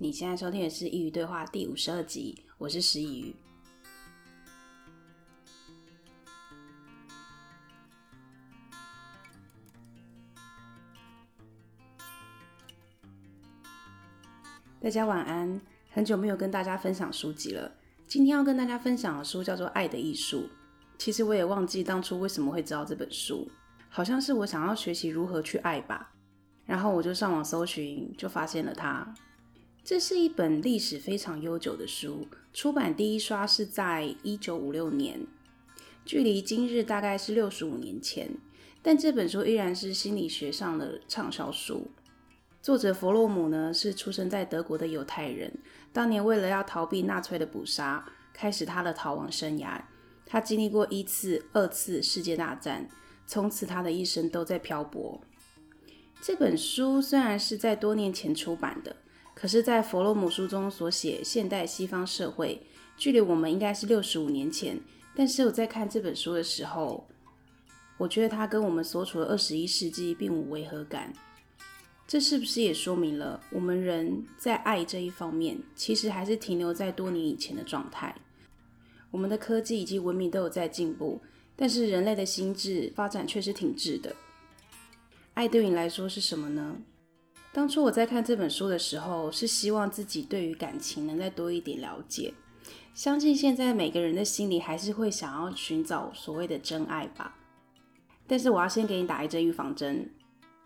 你现在收听的是《佾萮对话》第五十二集，我是师佾萮。大家晚安，很久没有跟大家分享书籍了。今天要跟大家分享的书叫做《爱的艺术》。其实我也忘记当初为什么会知道这本书，好像是我想要学习如何去爱吧。然后我就上网搜寻，就发现了它。这是一本历史非常悠久的书，出版第一刷是在一九五六年，距离今日大概是六十五年前。但这本书依然是心理学上的畅销书。作者弗洛姆呢，是出生在德国的犹太人，当年为了要逃避纳粹的捕杀，开始他的逃亡生涯。他经历过一次、二次世界大战，从此他的一生都在漂泊。这本书虽然是在多年前出版的。可是，在弗洛姆书中所写现代西方社会，距离我们应该是六十五年前。但是我在看这本书的时候，我觉得它跟我们所处的二十一世纪并无违和感。这是不是也说明了我们人在爱这一方面，其实还是停留在多年以前的状态？我们的科技以及文明都有在进步，但是人类的心智发展却是停滞的。爱对你来说是什么呢？当初我在看这本书的时候，是希望自己对于感情能再多一点了解。相信现在每个人的心里还是会想要寻找所谓的真爱吧。但是我要先给你打一针预防针。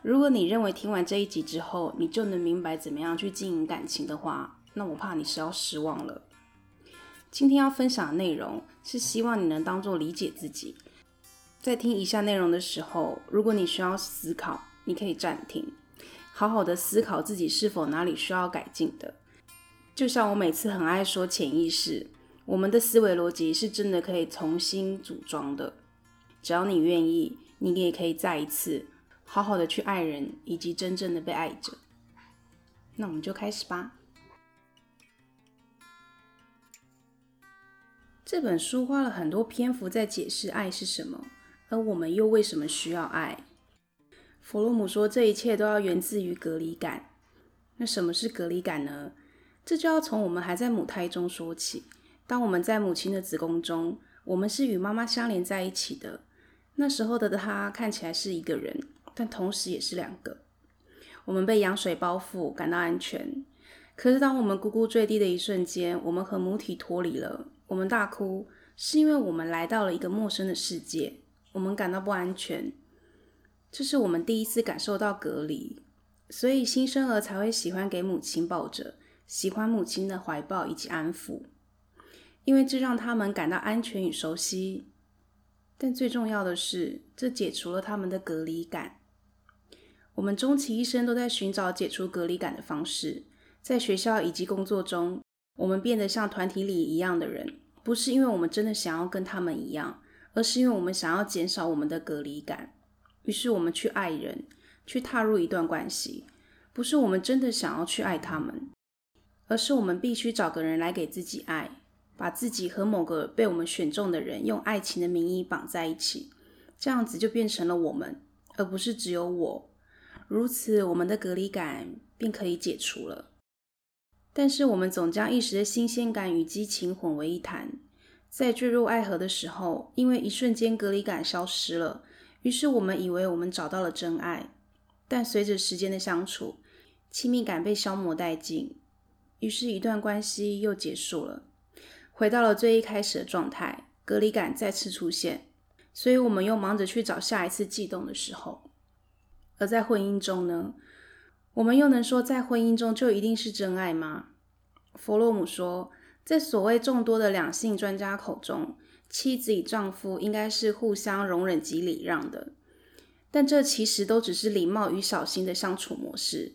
如果你认为听完这一集之后，你就能明白怎么样去经营感情的话，那我怕你是要失望了。今天要分享的内容是希望你能当做理解自己。在听以下内容的时候，如果你需要思考，你可以暂停。好好的思考自己是否哪里需要改进的，就像我每次很爱说潜意识，我们的思维逻辑是真的可以重新组装的。只要你愿意，你也可以再一次好好的去爱人，以及真正的被爱着。那我们就开始吧。这本书花了很多篇幅在解释爱是什么，而我们又为什么需要爱？弗洛姆说，这一切都要源自于隔离感。那什么是隔离感呢？这就要从我们还在母胎中说起。当我们在母亲的子宫中，我们是与妈妈相连在一起的。那时候的她看起来是一个人，但同时也是两个。我们被羊水包覆，感到安全。可是当我们咕咕坠地的一瞬间，我们和母体脱离了。我们大哭，是因为我们来到了一个陌生的世界，我们感到不安全。这是我们第一次感受到隔离，所以新生儿才会喜欢给母亲抱着，喜欢母亲的怀抱以及安抚，因为这让他们感到安全与熟悉。但最重要的是，这解除了他们的隔离感。我们终其一生都在寻找解除隔离感的方式，在学校以及工作中，我们变得像团体里一样的人，不是因为我们真的想要跟他们一样，而是因为我们想要减少我们的隔离感。于是我们去爱人，去踏入一段关系，不是我们真的想要去爱他们，而是我们必须找个人来给自己爱，把自己和某个被我们选中的人用爱情的名义绑在一起，这样子就变成了我们，而不是只有我。如此，我们的隔离感便可以解除了。但是我们总将一时的新鲜感与激情混为一谈，在坠入爱河的时候，因为一瞬间隔离感消失了。于是我们以为我们找到了真爱，但随着时间的相处，亲密感被消磨殆尽，于是，一段关系又结束了，回到了最一开始的状态，隔离感再次出现，所以我们又忙着去找下一次悸动的时候。而在婚姻中呢，我们又能说在婚姻中就一定是真爱吗？弗洛姆说，在所谓众多的两性专家口中，妻子与丈夫应该是互相容忍及礼让的，但这其实都只是礼貌与小心的相处模式。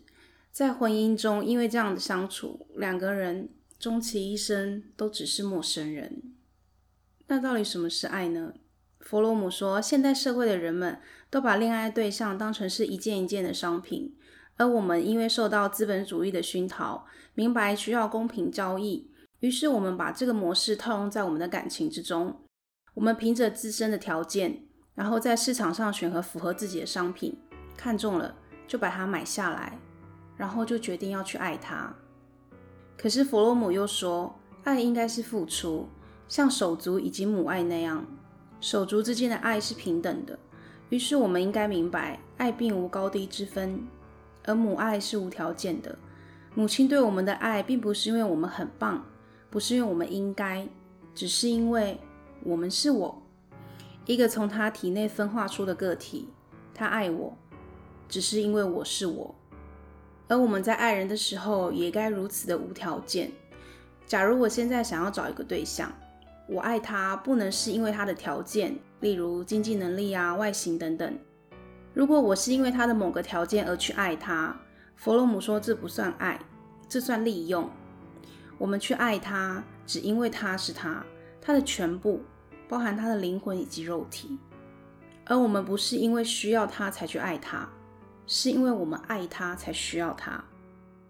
在婚姻中，因为这样的相处，两个人终其一生都只是陌生人。那到底什么是爱呢？弗洛姆说，现代社会的人们都把恋爱对象当成是一件一件的商品，而我们因为受到资本主义的熏陶，明白需要公平交易，于是我们把这个模式套用在我们的感情之中。我们凭着自身的条件，然后在市场上选择符合自己的商品，看中了就把它买下来，然后就决定要去爱它。可是弗洛姆又说，爱应该是付出，像手足以及母爱那样，手足之间的爱是平等的。于是我们应该明白，爱并无高低之分，而母爱是无条件的。母亲对我们的爱，并不是因为我们很棒，不是因为我们应该，只是因为我们是我，一个从他体内分化出的个体。他爱我，只是因为我是我。而我们在爱人的时候，也该如此的无条件。假如我现在想要找一个对象，我爱他不能是因为他的条件，例如经济能力啊、外形等等。如果我是因为他的某个条件而去爱他，弗洛姆说这不算爱，这算利用。我们去爱他，只因为他是他，他的全部，包含他的灵魂以及肉体。而我们不是因为需要他才去爱他。是因为我们爱他才需要他。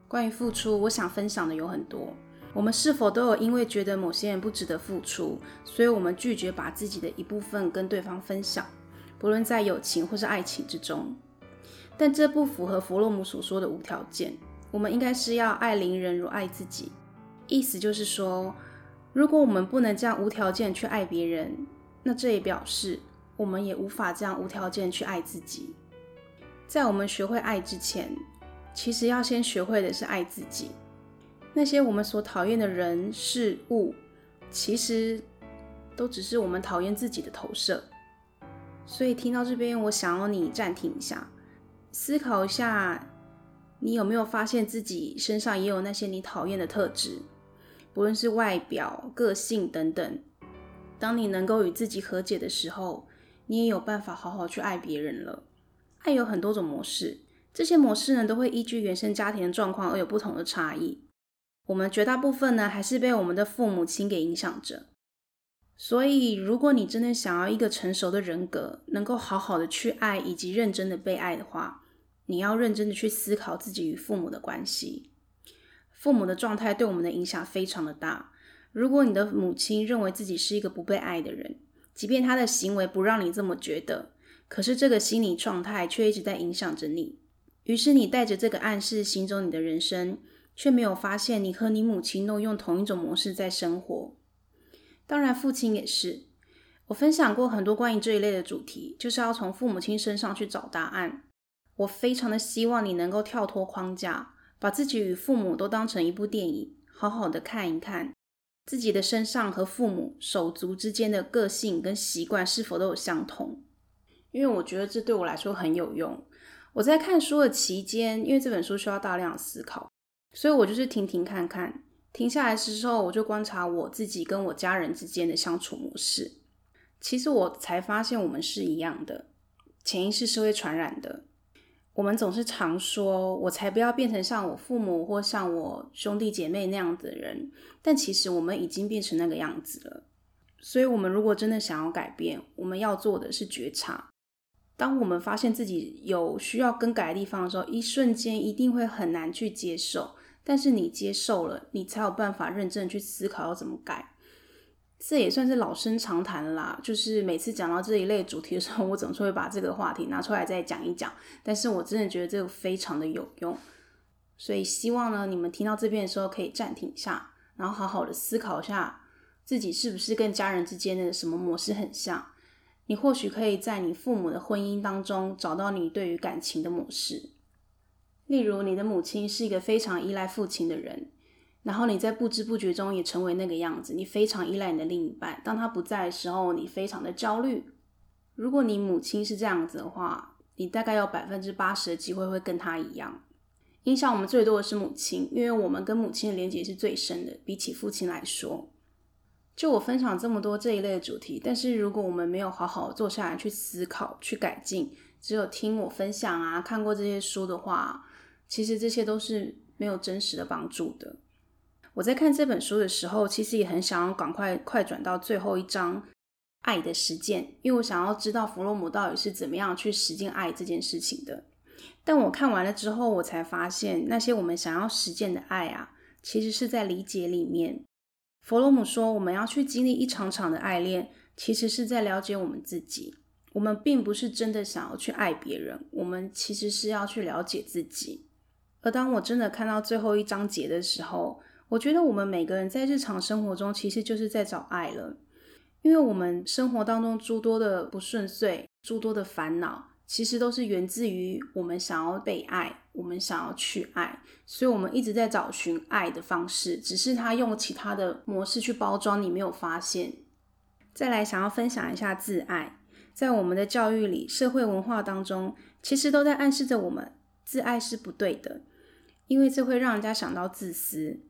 关于付出，我想分享的有很多。我们是否都有因为觉得某些人不值得付出，所以我们拒绝把自己的一部分跟对方分享，不论在友情或是爱情之中。但这不符合弗洛姆所说的无条件。我们应该是要爱邻人如爱自己。意思就是说，如果我们不能这样无条件去爱别人，那这也表示我们也无法这样无条件去爱自己。在我们学会爱之前，其实要先学会的是爱自己。那些我们所讨厌的人事物，其实都只是我们讨厌自己的投射。所以听到这边，我想要你暂停一下，思考一下，你有没有发现自己身上也有那些你讨厌的特质，不论是外表、个性等等。当你能够与自己和解的时候，你也有办法好好去爱别人了。爱有很多种模式，这些模式呢，都会依据原生家庭的状况而有不同的差异。我们绝大部分呢，还是被我们的父母亲给影响着。所以，如果你真的想要一个成熟的人格，能够好好的去爱以及认真的被爱的话，你要认真的去思考自己与父母的关系。父母的状态对我们的影响非常的大。如果你的母亲认为自己是一个不被爱的人，即便她的行为不让你这么觉得。可是这个心理状态却一直在影响着你，于是你带着这个暗示行走你的人生，却没有发现你和你母亲都用同一种模式在生活。当然，父亲也是。我分享过很多关于这一类的主题，就是要从父母亲身上去找答案。我非常的希望你能够跳脱框架，把自己与父母都当成一部电影，好好的看一看自己的身上和父母手足之间的个性跟习惯是否都有相同。因为我觉得这对我来说很有用。我在看书的期间，因为这本书需要大量思考，所以我就是停停看看，停下来的时候，我就观察我自己跟我家人之间的相处模式。其实我才发现，我们是一样的，潜意识是会传染的。我们总是常说，我才不要变成像我父母或像我兄弟姐妹那样的人，但其实我们已经变成那个样子了。所以，我们如果真的想要改变，我们要做的是觉察。当我们发现自己有需要更改的地方的时候，一瞬间一定会很难去接受。但是你接受了，你才有办法认真去思考要怎么改。这也算是老生常谈啦。就是每次讲到这一类主题的时候，我总是会把这个话题拿出来再讲一讲。但是我真的觉得这个非常的有用，所以希望呢，你们听到这边的时候可以暂停一下，然后好好的思考一下自己是不是跟家人之间的什么模式很像。你或许可以在你父母的婚姻当中找到你对于感情的模式，例如你的母亲是一个非常依赖父亲的人，然后你在不知不觉中也成为那个样子，你非常依赖你的另一半，当他不在的时候，你非常的焦虑。如果你母亲是这样子的话，你大概有百分之八十的机会会跟他一样。影响我们最多的是母亲，因为我们跟母亲的连接是最深的，比起父亲来说。就我分享这么多这一类的主题，但是如果我们没有好好坐下来去思考、去改进，只有听我分享啊、看过这些书的话，其实这些都是没有真实的帮助的。我在看这本书的时候，其实也很想要赶快快转到最后一章“爱的实践”，因为我想要知道弗洛姆到底是怎么样去实践爱这件事情的。但我看完了之后，我才发现那些我们想要实践的爱啊，其实是在理解里面。弗洛姆说：“我们要去经历一场场的爱恋，其实是在了解我们自己。我们并不是真的想要去爱别人，我们其实是要去了解自己。而当我真的看到最后一章节的时候，我觉得我们每个人在日常生活中其实就是在找爱了，因为我们生活当中诸多的不顺遂、诸多的烦恼，其实都是源自于我们想要被爱，我们想要去爱，所以我们一直在找寻爱的方式，只是他用其他的模式去包装，你没有发现。再来，想要分享一下自爱，在我们的教育里、社会文化当中，其实都在暗示着我们自爱是不对的，因为这会让人家想到自私。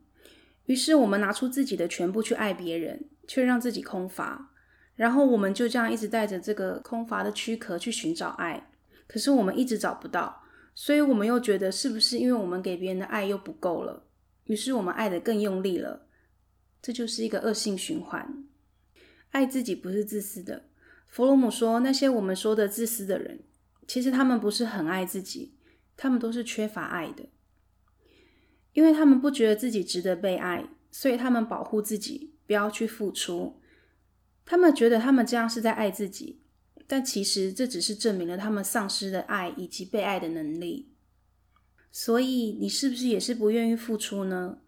于是我们拿出自己的全部去爱别人，却让自己空乏，然后我们就这样一直带着这个空乏的躯壳去寻找爱，可是我们一直找不到，所以我们又觉得是不是因为我们给别人的爱又不够了？于是我们爱的更用力了，这就是一个恶性循环。爱自己不是自私的，弗洛姆说，那些我们说的自私的人，其实他们不是很爱自己，他们都是缺乏爱的。因为他们不觉得自己值得被爱，所以他们保护自己，不要去付出。他们觉得他们这样是在爱自己，但其实这只是证明了他们丧失了爱以及被爱的能力。所以，你是不是也是不愿意付出呢？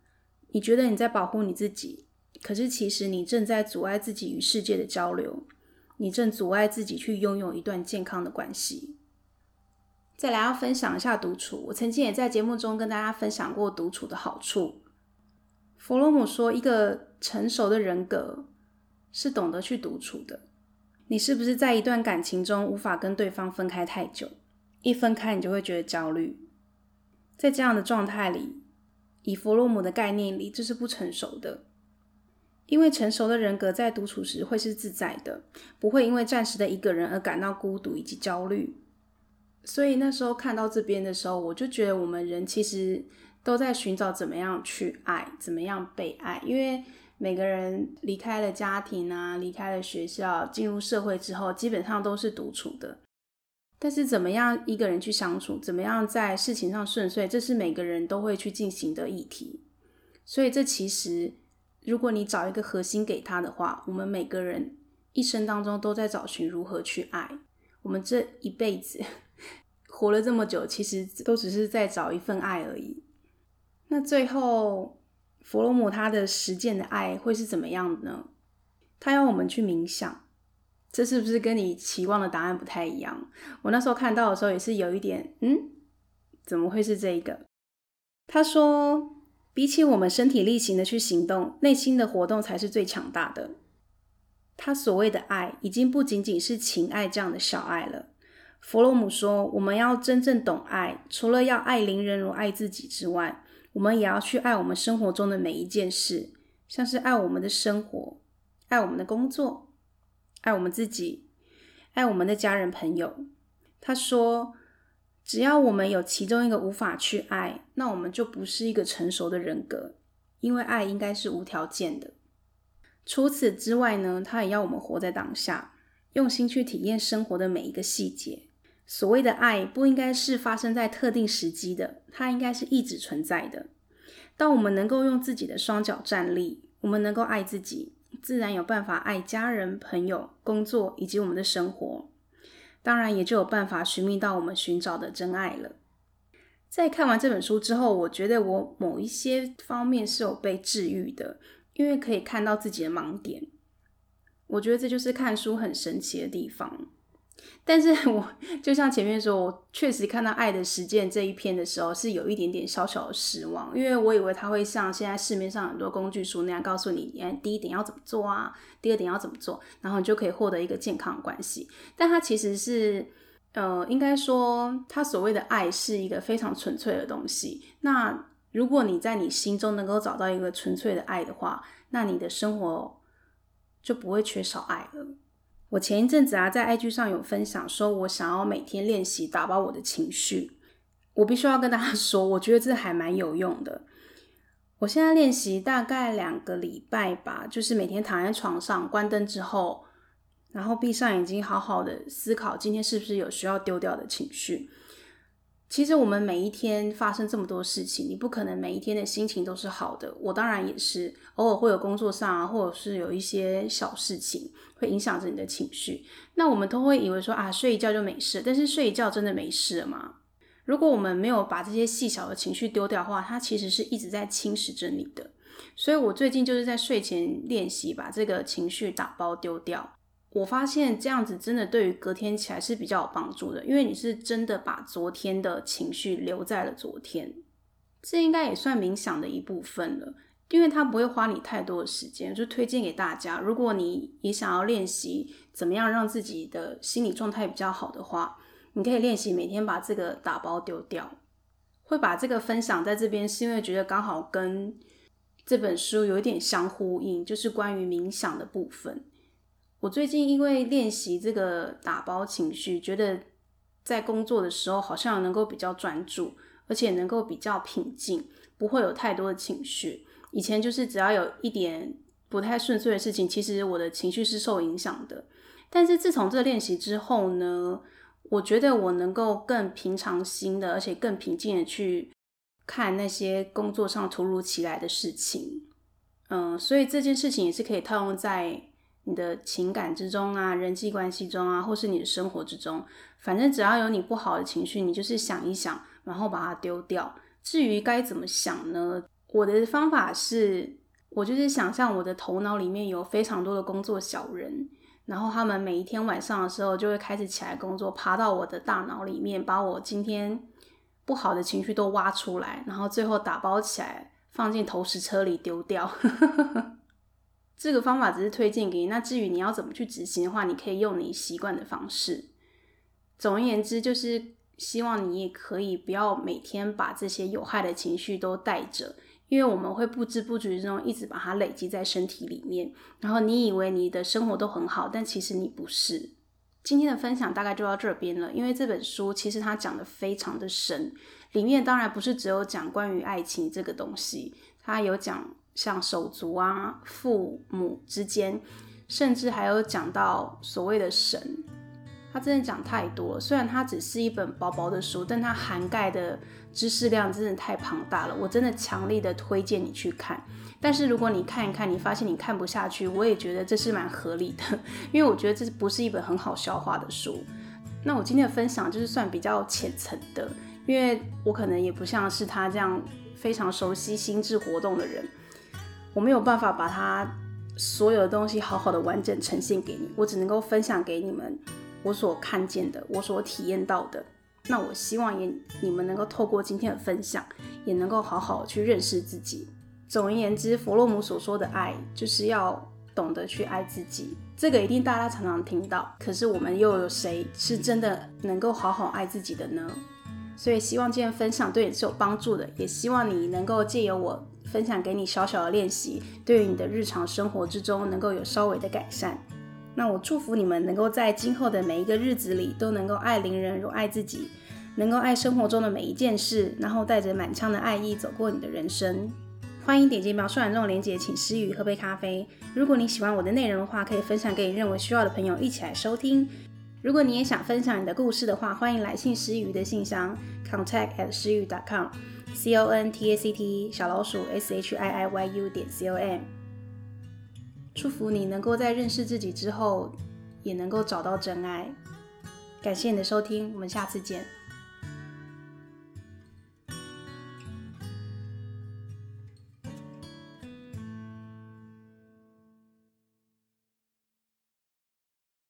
你觉得你在保护你自己，可是其实你正在阻碍自己与世界的交流，你正阻碍自己去拥有一段健康的关系。再来要分享一下独处。我曾经也在节目中跟大家分享过独处的好处。弗洛姆说，一个成熟的人格是懂得去独处的。你是不是在一段感情中无法跟对方分开太久？一分开你就会觉得焦虑。在这样的状态里，以弗洛姆的概念里，这是不成熟的。因为成熟的人格在独处时会是自在的，不会因为暂时的一个人而感到孤独以及焦虑。所以那时候看到这边的时候，我就觉得我们人其实都在寻找怎么样去爱，怎么样被爱。因为每个人离开了家庭啊，离开了学校，进入社会之后，基本上都是独处的。但是怎么样一个人去相处，怎么样在事情上顺遂，这是每个人都会去进行的议题。所以这其实，如果你找一个核心给他的话，我们每个人一生当中都在找寻如何去爱。我们这一辈子。活了这么久，其实都只是在找一份爱而已。那最后，弗洛姆他的实践的爱会是怎么样的呢？他要我们去冥想，这是不是跟你期望的答案不太一样？我那时候看到的时候也是有一点，嗯，怎么会是这个？他说，比起我们身体力行的去行动，内心的活动才是最强大的。他所谓的爱，已经不仅仅是情爱这样的小爱了。弗洛姆说：“我们要真正懂爱，除了要爱邻人如爱自己之外，我们也要去爱我们生活中的每一件事，像是爱我们的生活，爱我们的工作，爱我们自己，爱我们的家人朋友。”他说：“只要我们有其中一个无法去爱，那我们就不是一个成熟的人格，因为爱应该是无条件的。除此之外呢，他也要我们活在当下，用心去体验生活的每一个细节。”所谓的爱不应该是发生在特定时机的，它应该是一直存在的。当我们能够用自己的双脚站立，我们能够爱自己，自然有办法爱家人、朋友、工作以及我们的生活。当然，也就有办法寻觅到我们寻找的真爱了。在看完这本书之后，我觉得我某一些方面是有被治愈的，因为可以看到自己的盲点。我觉得这就是看书很神奇的地方。但是我就像前面说，我确实看到《爱的实践》这一篇的时候，是有一点点小小的失望，因为我以为它会像现在市面上很多工具书那样，告诉你，第一点要怎么做啊，第二点要怎么做，然后你就可以获得一个健康的关系。但它其实是，呃，应该说，它所谓的爱是一个非常纯粹的东西。那如果你在你心中能够找到一个纯粹的爱的话，那你的生活就不会缺少爱了。我前一阵子啊，在 IG 上有分享，说我想要每天练习打包我的情绪。我必须要跟大家 说，我觉得这还蛮有用的。我现在练习大概两个礼拜吧，就是每天躺在床上，关灯之后，然后闭上眼睛，好好的思考今天是不是有需要丢掉的情绪。其实我们每一天发生这么多事情，你不可能每一天的心情都是好的。我当然也是，偶尔会有工作上啊，或者是有一些小事情会影响着你的情绪。那我们都会以为说啊，睡一觉就没事，但是睡一觉真的没事了吗？如果我们没有把这些细小的情绪丢掉的话，它其实是一直在侵蚀着你的。所以我最近就是在睡前练习把这个情绪打包丢掉。我发现这样子真的对于隔天起来是比较有帮助的，因为你是真的把昨天的情绪留在了昨天。这应该也算冥想的一部分了，因为它不会花你太多的时间。就推荐给大家，如果你也想要练习怎么样让自己的心理状态比较好的话，你可以练习每天把这个打包丢掉。会把这个分享在这边，是因为觉得刚好跟这本书有一点相呼应，就是关于冥想的部分。我最近因为练习这个打包情绪，觉得在工作的时候好像能够比较专注，而且能够比较平静，不会有太多的情绪。以前就是只要有一点不太顺遂的事情，其实我的情绪是受影响的。但是自从这个练习之后呢，我觉得我能够更平常心的，而且更平静的去看那些工作上突如其来的事情。嗯，所以这件事情也是可以套用在。你的情感之中啊，人际关系中啊，或是你的生活之中，反正只要有你不好的情绪，你就是想一想，然后把它丢掉。至于该怎么想呢？我的方法是，我就是想象我的头脑里面有非常多的工作小人，然后他们每一天晚上的时候就会开始起来工作，爬到我的大脑里面，把我今天不好的情绪都挖出来，然后最后打包起来，放进投石车里丢掉。这个方法只是推荐给你，那至于你要怎么去执行的话，你可以用你习惯的方式。总而言之，就是希望你也可以不要每天把这些有害的情绪都带着，因为我们会不知不觉中一直把它累积在身体里面。然后你以为你的生活都很好，但其实你不是。今天的分享大概就到这边了，因为这本书其实它讲的非常的深，里面当然不是只有讲关于爱情这个东西，它有讲。像手足啊、父母之间，甚至还有讲到所谓的神，他真的讲太多。虽然它只是一本薄薄的书，但它涵盖的知识量真的太庞大了。我真的强力的推荐你去看。但是如果你看一看，你发现你看不下去，我也觉得这是蛮合理的，因为我觉得这不是一本很好消化的书。那我今天的分享就是算比较浅层的，因为我可能也不像是他这样非常熟悉心智活动的人。我没有办法把它所有的东西好好的完整呈现给你，我只能够分享给你们我所看见的，我所体验到的。那我希望也你们能够透过今天的分享，也能够好好去认识自己。总而言之，弗洛姆所说的爱，就是要懂得去爱自己。这个一定大家常常听到，可是我们又有谁是真的能够好好爱自己的呢？所以希望今天分享对你是有帮助的，也希望你能够借由我。分享给你小小的练习，对于你的日常生活之中能够有稍微的改善。那我祝福你们能够在今后的每一个日子里都能够爱邻人如爱自己，能够爱生活中的每一件事，然后带着满腔的爱意走过你的人生。欢迎点击描述栏中的链接，请师佾萮喝杯咖啡。如果你喜欢我的内容的话，可以分享给你认为需要的朋友一起来收听。如果你也想分享你的故事的话，欢迎来信师佾萮的信箱，contact at 师佾萮 dot com。C O N T A C T 小老鼠 S H I I Y U 点 C O M，祝福你能够在认识自己之后，也能够找到真爱。感谢你的收听，我们下次见。